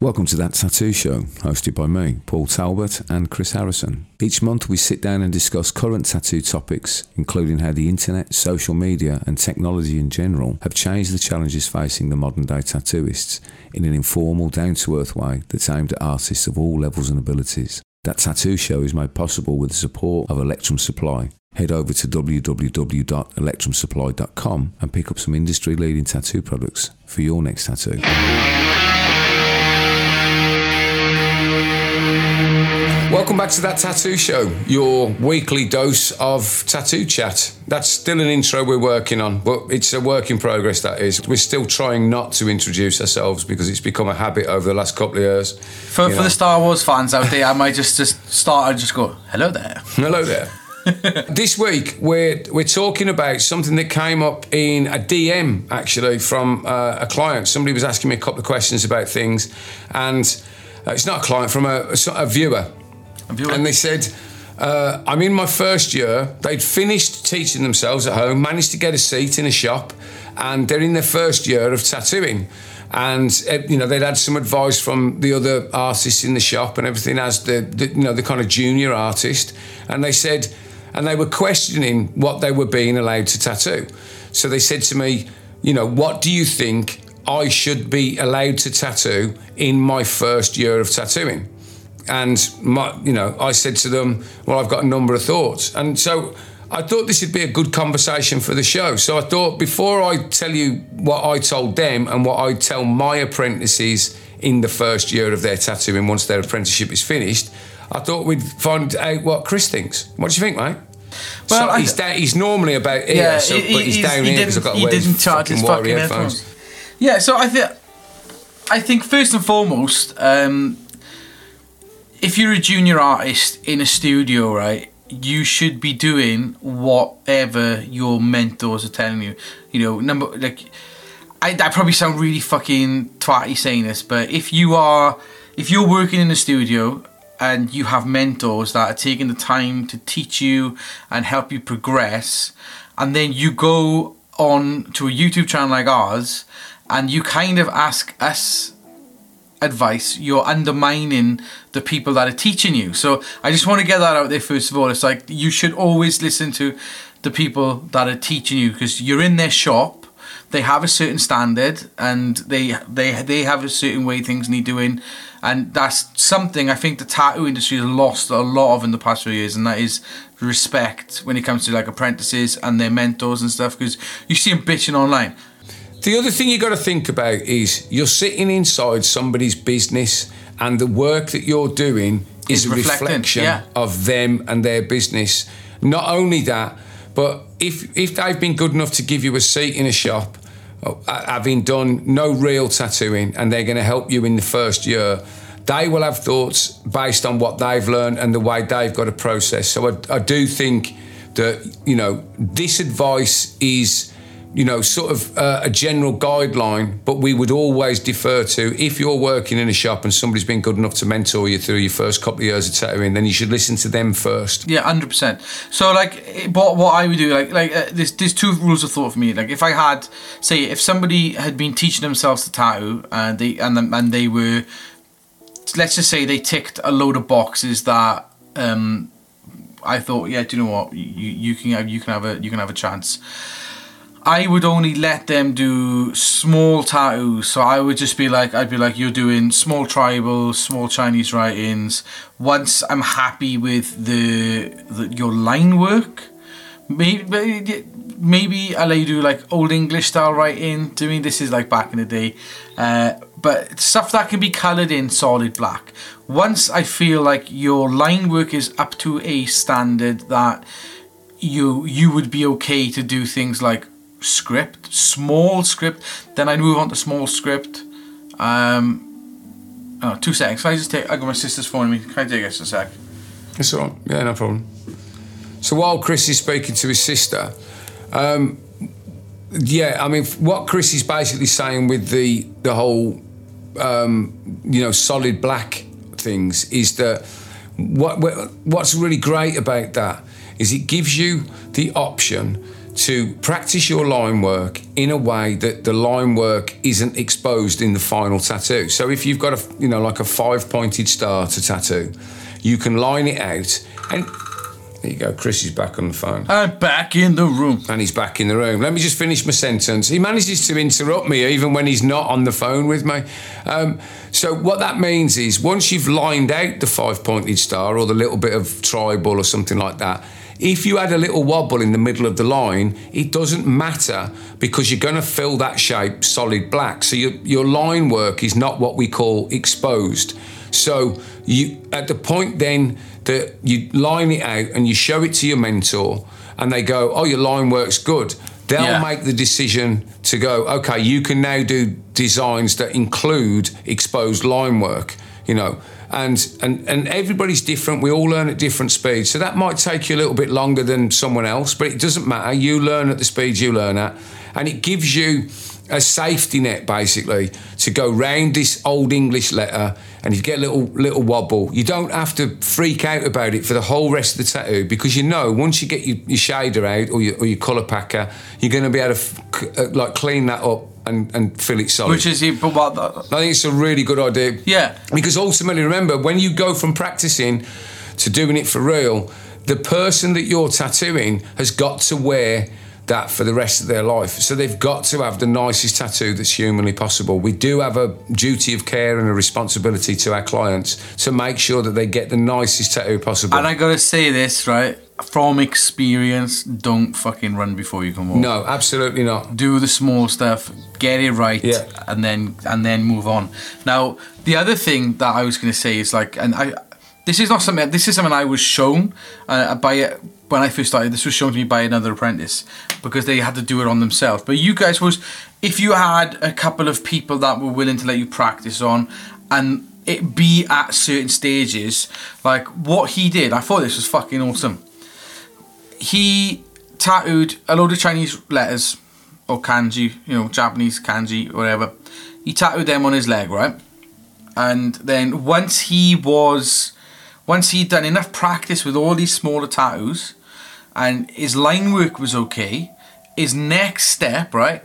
Welcome to That Tattoo Show, hosted by me, Paul Talbot, and Chris Harrison. Each month we sit down and discuss current tattoo topics, including how the internet, social media, and technology in general have changed the challenges facing the modern day tattooists in an informal, down to earth way that's aimed at artists of all levels and abilities. That Tattoo Show is made possible with the support of Electrum Supply. Head over to www.electrumsupply.com and pick up some industry leading tattoo products for your next tattoo. Welcome back to that tattoo show, your weekly dose of tattoo chat. That's still an intro we're working on, but it's a work in progress, that is. We're still trying not to introduce ourselves because it's become a habit over the last couple of years. For, for the Star Wars fans out there, I might just, just start and just go, hello there. Hello there. this week we're we're talking about something that came up in a DM actually from uh, a client. Somebody was asking me a couple of questions about things, and uh, it's not a client from a, a, a viewer and they said, uh, I'm in my first year. They'd finished teaching themselves at home, managed to get a seat in a shop, and they're in their first year of tattooing. And uh, you know they'd had some advice from the other artists in the shop and everything as the, the you know the kind of junior artist. And they said, and they were questioning what they were being allowed to tattoo. So they said to me, you know, what do you think I should be allowed to tattoo in my first year of tattooing? And my, you know, I said to them, "Well, I've got a number of thoughts," and so I thought this would be a good conversation for the show. So I thought before I tell you what I told them and what I tell my apprentices in the first year of their tattooing, once their apprenticeship is finished, I thought we'd find out what Chris thinks. What do you think, mate? Well, so he's, down, he's normally about here, yeah, so, he, but he's, he's down he here because I've got to wear didn't charge his fucking headphones. headphones. Yeah, so I think I think first and foremost. Um, if you're a junior artist in a studio, right, you should be doing whatever your mentors are telling you. You know, number like, I, I probably sound really fucking twatty saying this, but if you are, if you're working in a studio and you have mentors that are taking the time to teach you and help you progress, and then you go on to a YouTube channel like ours and you kind of ask us advice, you're undermining the people that are teaching you. So I just want to get that out there first of all. It's like you should always listen to the people that are teaching you because you're in their shop. They have a certain standard and they they they have a certain way things need doing, and that's something I think the tattoo industry has lost a lot of in the past few years, and that is respect when it comes to like apprentices and their mentors and stuff. Because you see them bitching online. The other thing you've got to think about is you're sitting inside somebody's business, and the work that you're doing is a reflection yeah. of them and their business. Not only that, but if if they've been good enough to give you a seat in a shop, uh, having done no real tattooing, and they're going to help you in the first year, they will have thoughts based on what they've learned and the way they've got a process. So I, I do think that you know this advice is you know, sort of uh, a general guideline, but we would always defer to if you're working in a shop and somebody's been good enough to mentor you through your first couple of years of tattooing, then you should listen to them first. Yeah, hundred percent. So like, but what I would do, like like uh, there's there's two rules of thought for me. Like if I had, say, if somebody had been teaching themselves to tattoo and they and and they were, let's just say they ticked a load of boxes that. Um, I thought, yeah, do you know what? You, you can have you can have a you can have a chance. I would only let them do small tattoos. So I would just be like, I'd be like, you're doing small tribal, small Chinese writings. Once I'm happy with the, the your line work, maybe maybe I'll let you do like old English style writing. To me, this is like back in the day. Uh, but stuff that can be coloured in solid black. Once I feel like your line work is up to a standard that you you would be okay to do things like script, small script. Then I move on to small script. Um, oh, two seconds. Can I just take? I got my sister's phone me. Can I take us a sec? It's all. Yeah, no problem. So while Chris is speaking to his sister, um, yeah, I mean, what Chris is basically saying with the the whole, um, you know, solid black things is that what what's really great about that is it gives you the option to practice your line work in a way that the line work isn't exposed in the final tattoo. So if you've got a you know like a five pointed star to tattoo, you can line it out and there you go. Chris is back on the phone. I'm back in the room. And he's back in the room. Let me just finish my sentence. He manages to interrupt me even when he's not on the phone with me. Um, so, what that means is once you've lined out the five pointed star or the little bit of tribal or something like that, if you add a little wobble in the middle of the line, it doesn't matter because you're going to fill that shape solid black. So, your, your line work is not what we call exposed. So, you at the point then that you line it out and you show it to your mentor and they go, oh, your line works good. They'll Yeah. make the decision to go, okay, you can now do designs that include exposed line work, you know. And, and and everybody's different. We all learn at different speeds. So that might take you a little bit longer than someone else, but it doesn't matter. You learn at the speed you learn at. And it gives you a safety net basically to go round this old English letter and if you get a little little wobble, you don't have to freak out about it for the whole rest of the tattoo because you know once you get your, your shader out or your, or your colour packer, you're going to be able to uh, like clean that up and, and fill it solid. Which is but what? The, I think it's a really good idea. Yeah. Because ultimately, remember, when you go from practicing to doing it for real, the person that you're tattooing has got to wear that for the rest of their life. So they've got to have the nicest tattoo that's humanly possible. We do have a duty of care and a responsibility to our clients to make sure that they get the nicest tattoo possible. and I gotta say this right from experience. Don't fucking run before you can walk. no, absolutely not. do the small stuff, get it right, Yeah. and then and then move on. Now, the other thing that I was going to say is like, and I, this is not something. This is something I was shown uh, by when I first started. This was shown to me by another apprentice because they had to do it on themselves. But you guys was, if you had a couple of people that were willing to let you practice on, and it be at certain stages, like what he did, I thought this was fucking awesome he tattooed a load of Chinese letters or kanji, you know, Japanese kanji, whatever. He tattooed them on his leg, right? And then once he was, once he'd done enough practice with all these smaller tattoos, and his line work was okay, his next step, right,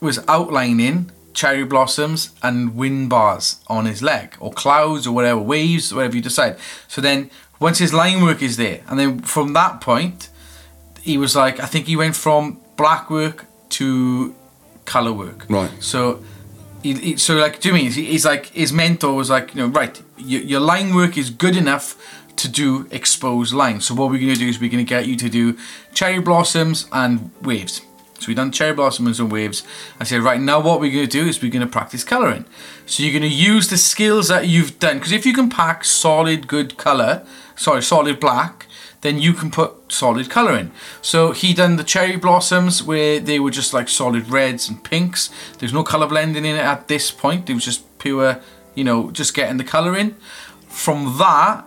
was outlining cherry blossoms and wind bars on his leg, or clouds, or whatever, waves, whatever you decide. So then, once his line work is there, and then from that point, he was like, I think he went from black work to color work. Right. So, he, he- so like, do you mean he's like his mentor was like, you know, right, your, your line work is good enough to do exposed lines. So what we're gonna do is we're gonna get you to do cherry blossoms and waves. So we done cherry blossoms and waves. I said, right now what we're gonna do is we're gonna practice coloring. So you're gonna use the skills that you've done because if you can pack solid good color, sorry, solid black, then you can put solid colour in. So he done the cherry blossoms where they were just like solid reds and pinks. There's no colour blending in it at this point. It was just pure, you know, just getting the colour in. From that,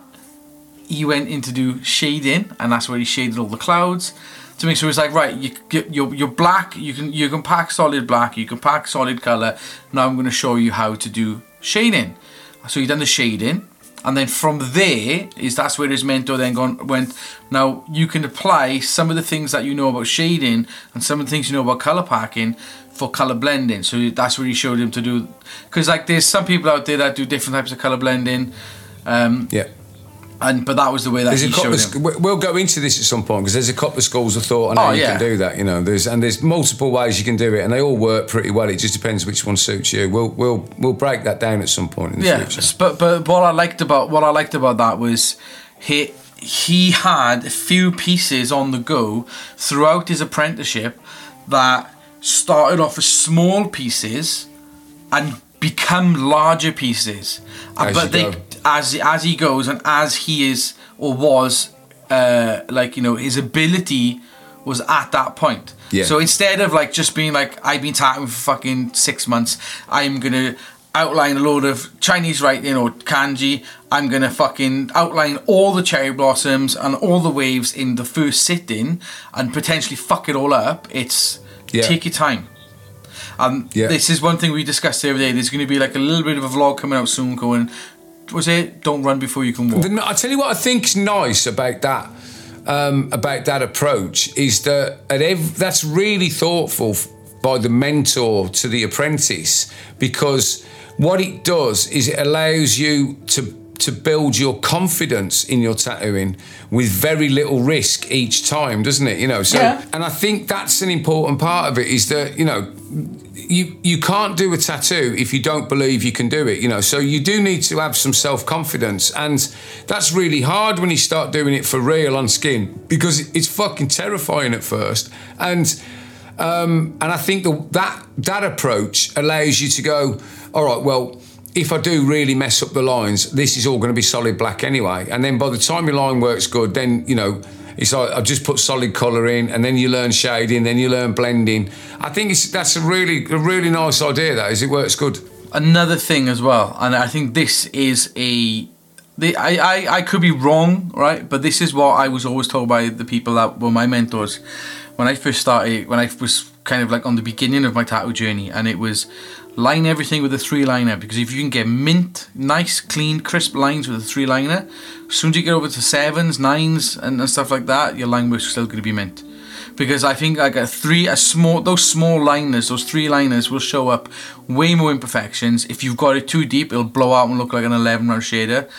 he went in to do shading, and that's where he shaded all the clouds. To me, so it's like right, you, you you're, you're black. You can you can pack solid black. You can pack solid color. Now I'm going to show you how to do shading. So he done the shading, and then from there is that's where his mentor then gone went. Now you can apply some of the things that you know about shading and some of the things you know about color packing for color blending. So that's where he showed him to do. Because like there's some people out there that do different types of color blending. Um, Yeah. And but that was the way that There's he a couple showed of, him. we'll go into this at some point because there's a couple of schools of thought on how Oh, you yeah. can do that. You know, there's and there's multiple ways you can do it, and they all work pretty well. It just depends which one suits you. We'll we'll we'll break that down at some point in the Yeah, future. but but what I liked about what I liked about that was he he had a few pieces on the go throughout his apprenticeship that started off as small pieces and become larger pieces. As but they go. As as he goes and as he is or was uh, like you know his ability was at that point. Yeah. So instead of like just being like I've been tattooing for fucking six months, I'm gonna outline a load of Chinese writing or kanji. I'm gonna fucking outline all the cherry blossoms and all the waves in the first sitting and potentially fuck it all up. It's Yeah. take your time. Um, Yeah. This is one thing we discussed the other day. There's going to be like a little bit of a vlog coming out soon going, was it? Don't run before you can walk. I tell you what, I think's nice about that um, about that approach is that at ev- that's really thoughtful by the mentor to the apprentice because what it does is it allows you to to build your confidence in your tattooing with very little risk each time, doesn't it? You know, so Yeah. and I think that's an important part of it is that you know you you can't do a tattoo if you don't believe you can do it. You know, so you do need to have some self confidence, and that's really hard when you start doing it for real on skin because it's fucking terrifying at first, and. Um, and I think the, that that approach allows you to go, all right, well, if I do really mess up the lines, this is all going to be solid black anyway. And then by the time your line works good, then you know it's like I just put solid colour in, and then you learn shading, then you learn blending. I think that's a really a really nice idea. That is, it works good. another thing as well, and I think this is a. The, I, I, I could be wrong, right? But this is what I was always told by the people that were my mentors when I first started, when I was kind of like on the beginning of my tattoo journey, and it was line everything with a three liner because if you can get mint, nice, clean, crisp lines with a three liner, as soon as you get over to sevens, nines, and, and stuff like that, your line work's still going to be mint because I think like a three, a small, those small liners, those three liners will show up way more imperfections. If you've got it too deep, it'll blow out and look like an 11 round shader.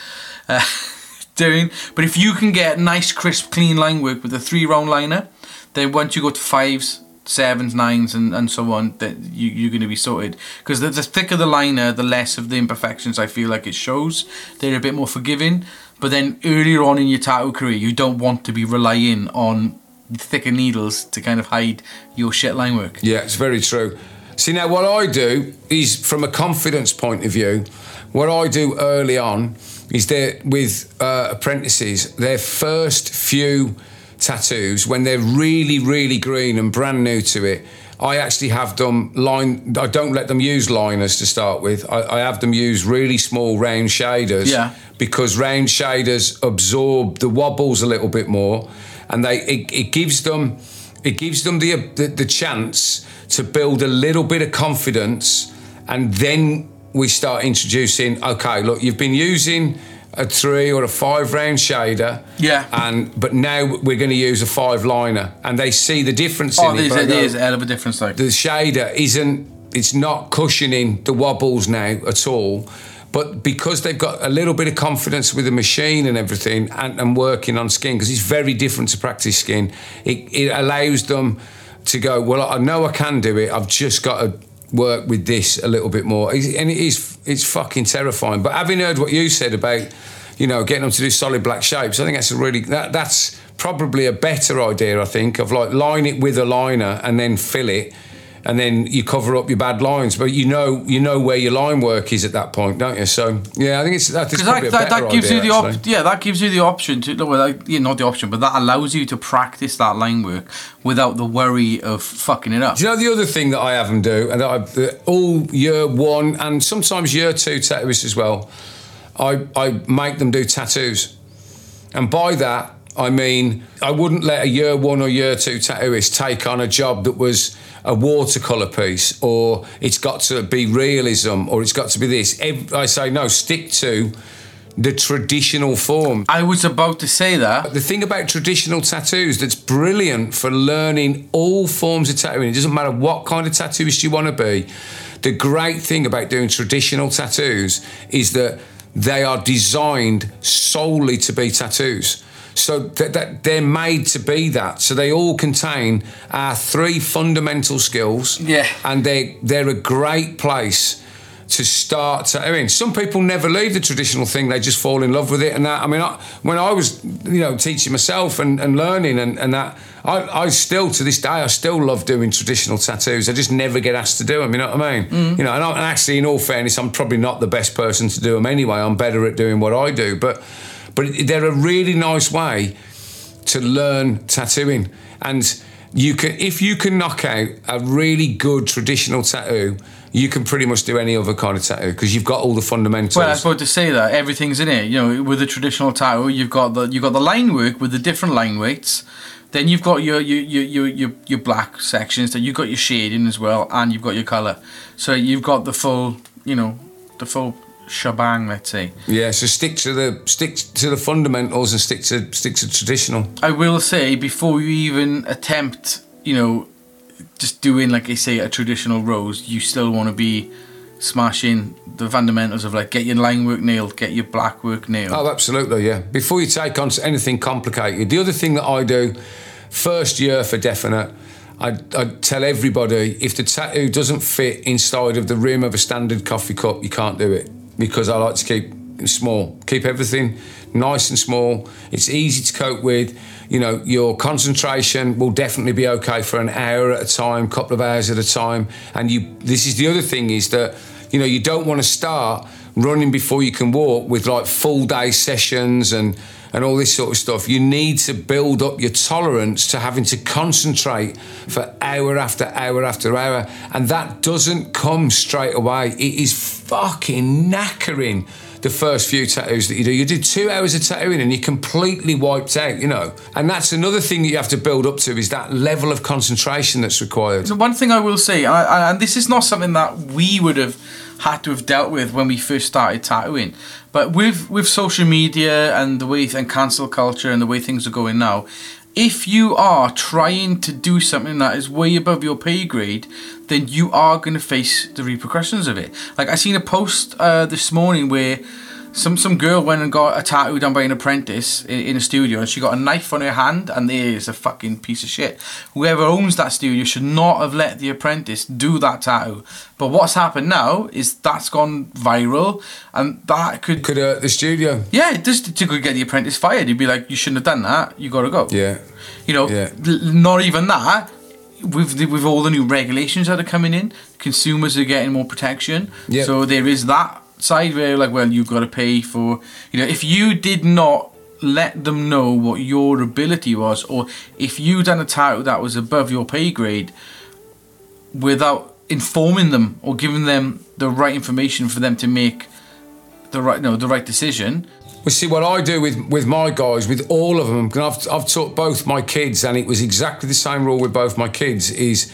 Uh, doing, but if you can get nice, crisp, clean line work with a three round liner, then once you go to fives, sevens, nines, and, and so on, that you, you're going to be sorted. Because the, the thicker the liner, the less of the imperfections I feel like it shows. They're a bit more forgiving. But then earlier on in your tattoo career, you don't want to be relying on thicker needles to kind of hide your shit line work. Yeah, it's very true. See, now what I do is from a confidence point of view, what I do early on is that with uh, apprentices, their first few tattoos, when they're really, really green and brand new to it, I actually have them line. I don't let them use liners to start with. I, I have them use really small round shaders Yeah. because round shaders absorb the wobbles a little bit more, and they it, it gives them it gives them the, the the chance to build a little bit of confidence, and then we start introducing. Okay, look, you've been using a three or a five round shader, Yeah. and but now we're going to use a five liner, and they see the difference Oh, in it. there's, but I there's a hell of a difference, like. the shader isn't it's not cushioning the wobbles now at all but because they've got a little bit of confidence with the machine and everything and, and working on skin because it's very different to practice skin it, it allows them to go well i know i can do it i've just got to work with this a little bit more. And it is it's fucking terrifying. But having heard what you said about you know getting them to do solid black shapes i think that's a really that that's probably a better idea i think of like line it with a liner and then fill it and then you cover up your bad lines but you know you know where your line work is at that point don't you? So yeah i think it's that is probably that, a that, gives idea, you the op- yeah that gives you the option to no, well, like, yeah, not the option but that allows you to practice that line work without the worry of fucking it up. Do you know the other thing that I have them do, and that I that all year one and sometimes year two tattooists as well, I I make them do tattoos, and by that I mean I wouldn't let a year one or year two tattooist take on a job that was a watercolor piece or it's got to be realism or it's got to be this. I say no, stick to the traditional form. I was about to say that. The thing about traditional tattoos that's brilliant for learning all forms of tattooing, it doesn't matter what kind of tattooist you want to be. The great thing about doing traditional tattoos is that they are designed solely to be tattoos. So that, that they're made to be that. So they all contain our three fundamental skills. Yeah. And they they're a great place to start to, I mean, some people never leave the traditional thing; they just fall in love with it. And that, I mean, I, when I was, you know, teaching myself and, and learning and, and that, I, I still to this day, I still love doing traditional tattoos. I just never get asked to do them. You know what I mean? Mm. You know, and, I, and actually, in all fairness, I'm probably not the best person to do them anyway. I'm better at doing what I do, but but they're a really nice way to learn tattooing and you can if you can knock out a really good traditional tattoo you can pretty much do any other kind of tattoo because you've got all the fundamentals Well, I about to say that everything's in it. You know, with a traditional tattoo, you've got the you've got the line work with the different line weights. Then you've got your your your your your, your black sections. Then you've got your shading as well, and you've got your color. So you've got the full, you know, the full shebang, let's say. Yeah, so stick to the stick to the fundamentals and stick to stick to traditional. I will say before you even attempt, you know, just doing like I say a traditional rose, you still want to be smashing the fundamentals of like get your line work nailed, get your black work nailed. Oh, absolutely, yeah. Before you take on anything complicated, the other thing that I do, first year for definite, I, I tell everybody if the tattoo doesn't fit inside of the rim of a standard coffee cup, you can't do it because I like to keep small, keep everything nice and small. It's easy to cope with. You know, your concentration will definitely be okay for an hour at a time, couple of hours at a time. And you, this is the other thing is that you know, you don't want to start running before you can walk with like full day sessions and and all this sort of stuff. You need to build up your tolerance to having to concentrate for hour after hour after hour. And that doesn't come straight away. It is fucking knackering the first few tattoos that you do. You do two hours of tattooing and you're completely wiped out, you know. And that's another thing that you have to build up to is that level of concentration that's required. So one thing I will say, and, and this is not something that we would have had to have dealt with when we first started tattooing. But with with social media and the way and cancel culture and the way things are going now, if you are trying to do something that is way above your pay grade, then you are going to face the repercussions of it. Like I seen a post uh, this morning where some some girl went and got a tattoo done by an apprentice in, in, a studio and she got a knife on her hand and there is a fucking piece of shit. Whoever owns that studio should not have let the apprentice do that tattoo. But what's happened now is that's gone viral and that could could hurt the studio. Yeah just to get the apprentice fired you'd be like you shouldn't have done that. You gotta go. Yeah. You know yeah. Not even that with the, with all the new regulations that are coming in consumers are getting more protection. Yeah. so there is that side where like, well, you've got to pay for, you know, if you did not let them know what your ability was, or if you done a title that was above your pay grade, without informing them or giving them the right information for them to make the right, no, the right decision. We see what I do with, with my guys, with all of them. I've, I've taught both my kids, and it was exactly the same rule with both my kids. Is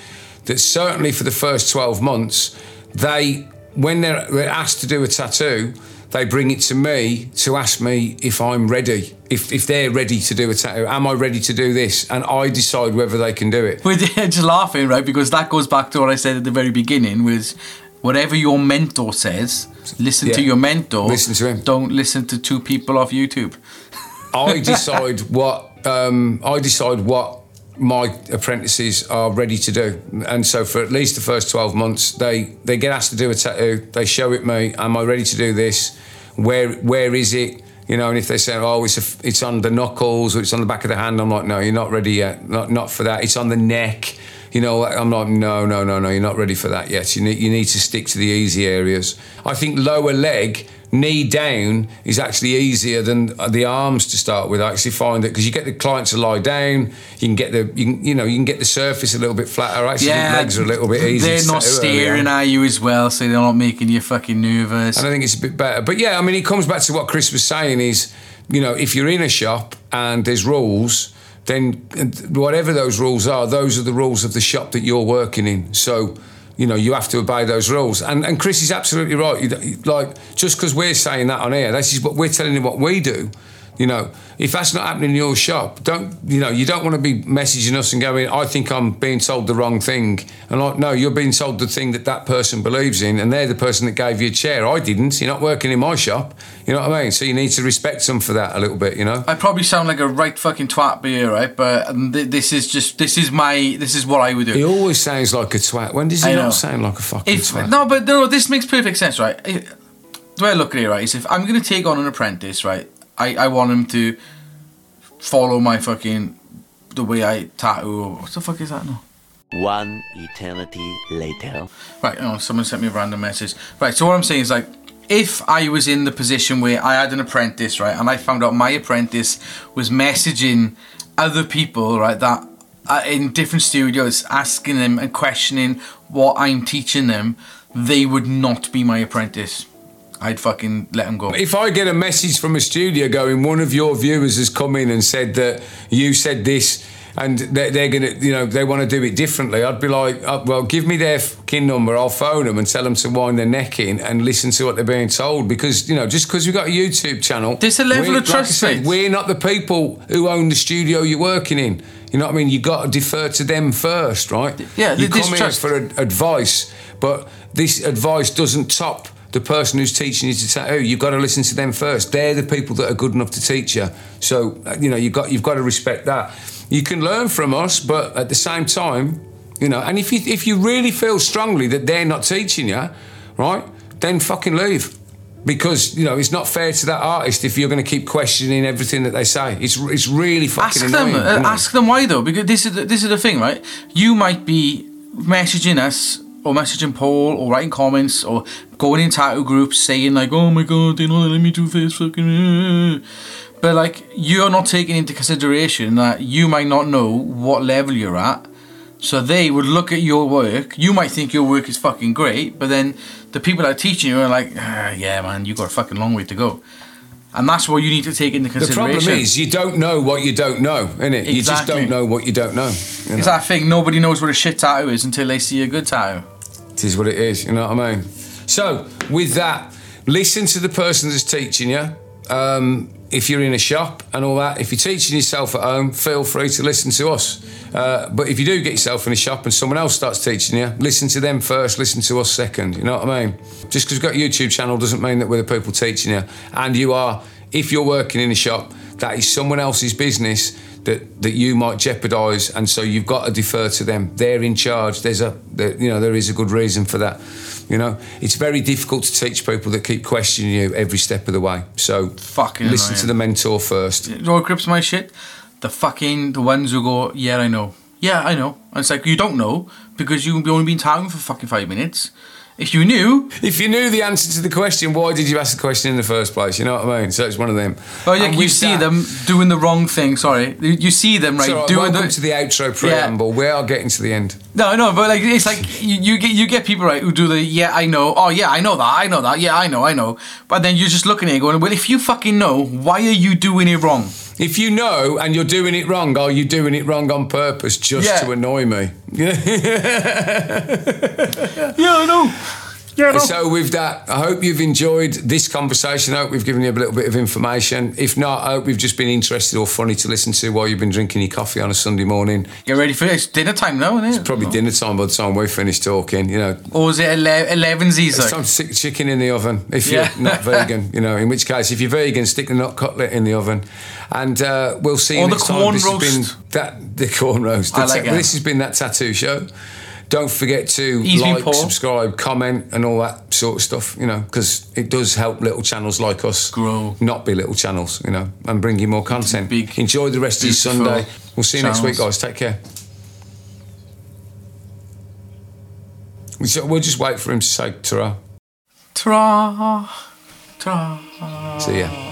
that certainly for the first twelve months, they when they're, they're asked to do a tattoo, they bring it to me to ask me if I'm ready, if, if they're ready to do a tattoo. Am I ready to do this? And I decide whether they can do it. We're just laughing, right? Because that goes back to what I said at the very beginning was whatever your mentor says, listen yeah. to your mentor. Listen to him. Don't listen to two people off YouTube. I decide what um, I decide what my apprentices are ready to do. And so for at least the first 12 months, they, they get asked to do a tattoo. They show it me. Am I ready to do this? Where Where is it? You know, and if they say, oh, it's, a, it's on the knuckles or it's on the back of the hand, I'm like, no, you're not ready yet. Not, not for that. It's on the neck. You know, I'm like, no, no, no, no, you're not ready for that yet. You need, you need to stick to the easy areas. I think lower leg knee down is actually easier than uh, the arms to start with. I actually find it because you get the client to lie down, you can get the you, can, you know you can get the surface a little bit flatter. Actually, yeah, legs are a little bit easier. They're not staring at you as well, so they're not making you fucking nervous. And I think it's a bit better. But yeah, I mean, it comes back to what Chris was saying: is you know if you're in a shop and there's rules. Then, whatever those rules are, those are the rules of the shop that you're working in. So, you know, you have to obey those rules. And and Chris is absolutely right. Like, just because we're saying that on air, this is what we're telling you what we do. You know, if that's not happening in your shop, don't you know? You don't want to be messaging us and going, "I think I'm being told the wrong thing," and like, no, you're being told the thing that that person believes in, and they're the person that gave you a chair. I didn't. You're not working in my shop. You know what I mean? So you need to respect them for that a little bit. You know. I probably sound like a right fucking twat here, right? But um, th- this is just this is my this is what I would do. He always sounds like a twat. When does he not sound like a fucking if, twat? No, but no, this makes perfect sense, right? The way I look at it, right, is if I'm going to take on an apprentice, right, I, I want him to follow my fucking the way I tattoo. What the fuck is that now? One eternity later. Right, oh, someone sent me a random message. Right, so what I'm saying is like, if I was in the position where I had an apprentice, right, and I found out my apprentice was messaging other people, right, that uh, in different studios, asking them and questioning what I'm teaching them, they would not be my apprentice. I'd fucking let him go. If I get a message from a studio going, one of your viewers has come in and said that you said this and they're, they're gonna, you know, they want to do it differently. I'd be like, uh, well, give me their fucking number. I'll phone them and tell them to wind their neck in and listen to what they're being told. Because you know, just because we've got a YouTube channel, There's a level of trust, Like said, we're not the people who own the studio you're working in. You know what I mean? You got to defer to them first, right? Yeah, you this come here trust- for ad- advice, but this advice doesn't top the person who's teaching you to tattoo. You've got to listen to them first. They're the people that are good enough to teach you. So uh, you know you've got you've got to respect that. You can learn from us, but at the same time, you know. And if you if you really feel strongly that they're not teaching you, right, then fucking leave. Because you know it's not fair to that artist if you're going to keep questioning everything that they say. It's it's really fucking ask them. uh, ask them why though, because this is the, this is the thing, right? You might be messaging us or messaging Paul or writing comments or going in tattoo groups saying like, "Oh my god, they don't let me do this fucking." But like, you're not taking into consideration that you might not know what level you're at. So they would look at your work. You might think your work is fucking great, but then the people that are teaching you are like, ah, "Yeah, man, you got a fucking long way to go." And that's what you need to take into consideration. The problem is you don't know what you don't know, innit? You just don't know what you don't know. you It's know? that thing. Nobody knows what a shit tattoo is until they see a good tattoo. It is what it is, you know what I mean? So, with that, listen to the person that's teaching you. Um, if you're in a shop and all that, if you're teaching yourself at home, feel free to listen to us. Uh, but if you do get yourself in a shop and someone else starts teaching you, listen to them first, listen to us second. You know what I mean? Just because we've got a YouTube channel doesn't mean that we're the people teaching you. And you are, if you're working in a shop, that is someone else's business that, that you might jeopardise, and so you've got to defer to them. They're in charge. There's a, you know, there is a good reason for that. You know, it's very difficult to teach people that keep questioning you every step of the way. So Fucking listen to the mentor first. You know what grips my shit? The fucking the ones who go, yeah, I know, yeah, I know. And it's like you don't know because you've only been talking for fucking five minutes. If you knew, If you knew the answer to the question, why did you ask the question in the first place? You know what I mean? So it's one of them. oh yeah, you see that- them doing the wrong thing. Sorry, you see them right right, doing welcome the. to the outro preamble. We are getting to the end. No, no, but like it's like you, you get you get people right who do the yeah I know oh yeah I know that I know that yeah I know I know, but then you're just looking at it going well if you fucking know why are you doing it wrong? If you know and you're doing it wrong, are you doing it wrong on purpose just Yeah. to annoy me? Yeah, I know. Yeah, I. So with that, I hope you've enjoyed this conversation. I hope we've given you a little bit of information. If not, I hope we've just been interested or funny to listen to while you've been drinking your coffee on a Sunday morning. Get ready for it. It's dinner time now, isn't it? It's probably dinner time by the time we finish talking. You know, Or is it 11 Z's? it's time to stick the chicken in the oven if Yeah. you're not vegan. You know, in which case, if you're vegan, stick the nut cutlet in the oven, and uh, we'll see you Or the next time. Quorn This has roast. been that the Quorn roast. I The like ta- it. This has been that tattoo show. Don't forget to He's like, Paul. subscribe, comment, and all that sort of stuff. You know, because it does help little channels like us Grow. not be little channels. You know, and bring you more content. big, Enjoy the rest of your Sunday. We'll see you next week, guys. Take care. We ju- We'll just wait for him to say ta Ta-ra. Ta-ra. See ya.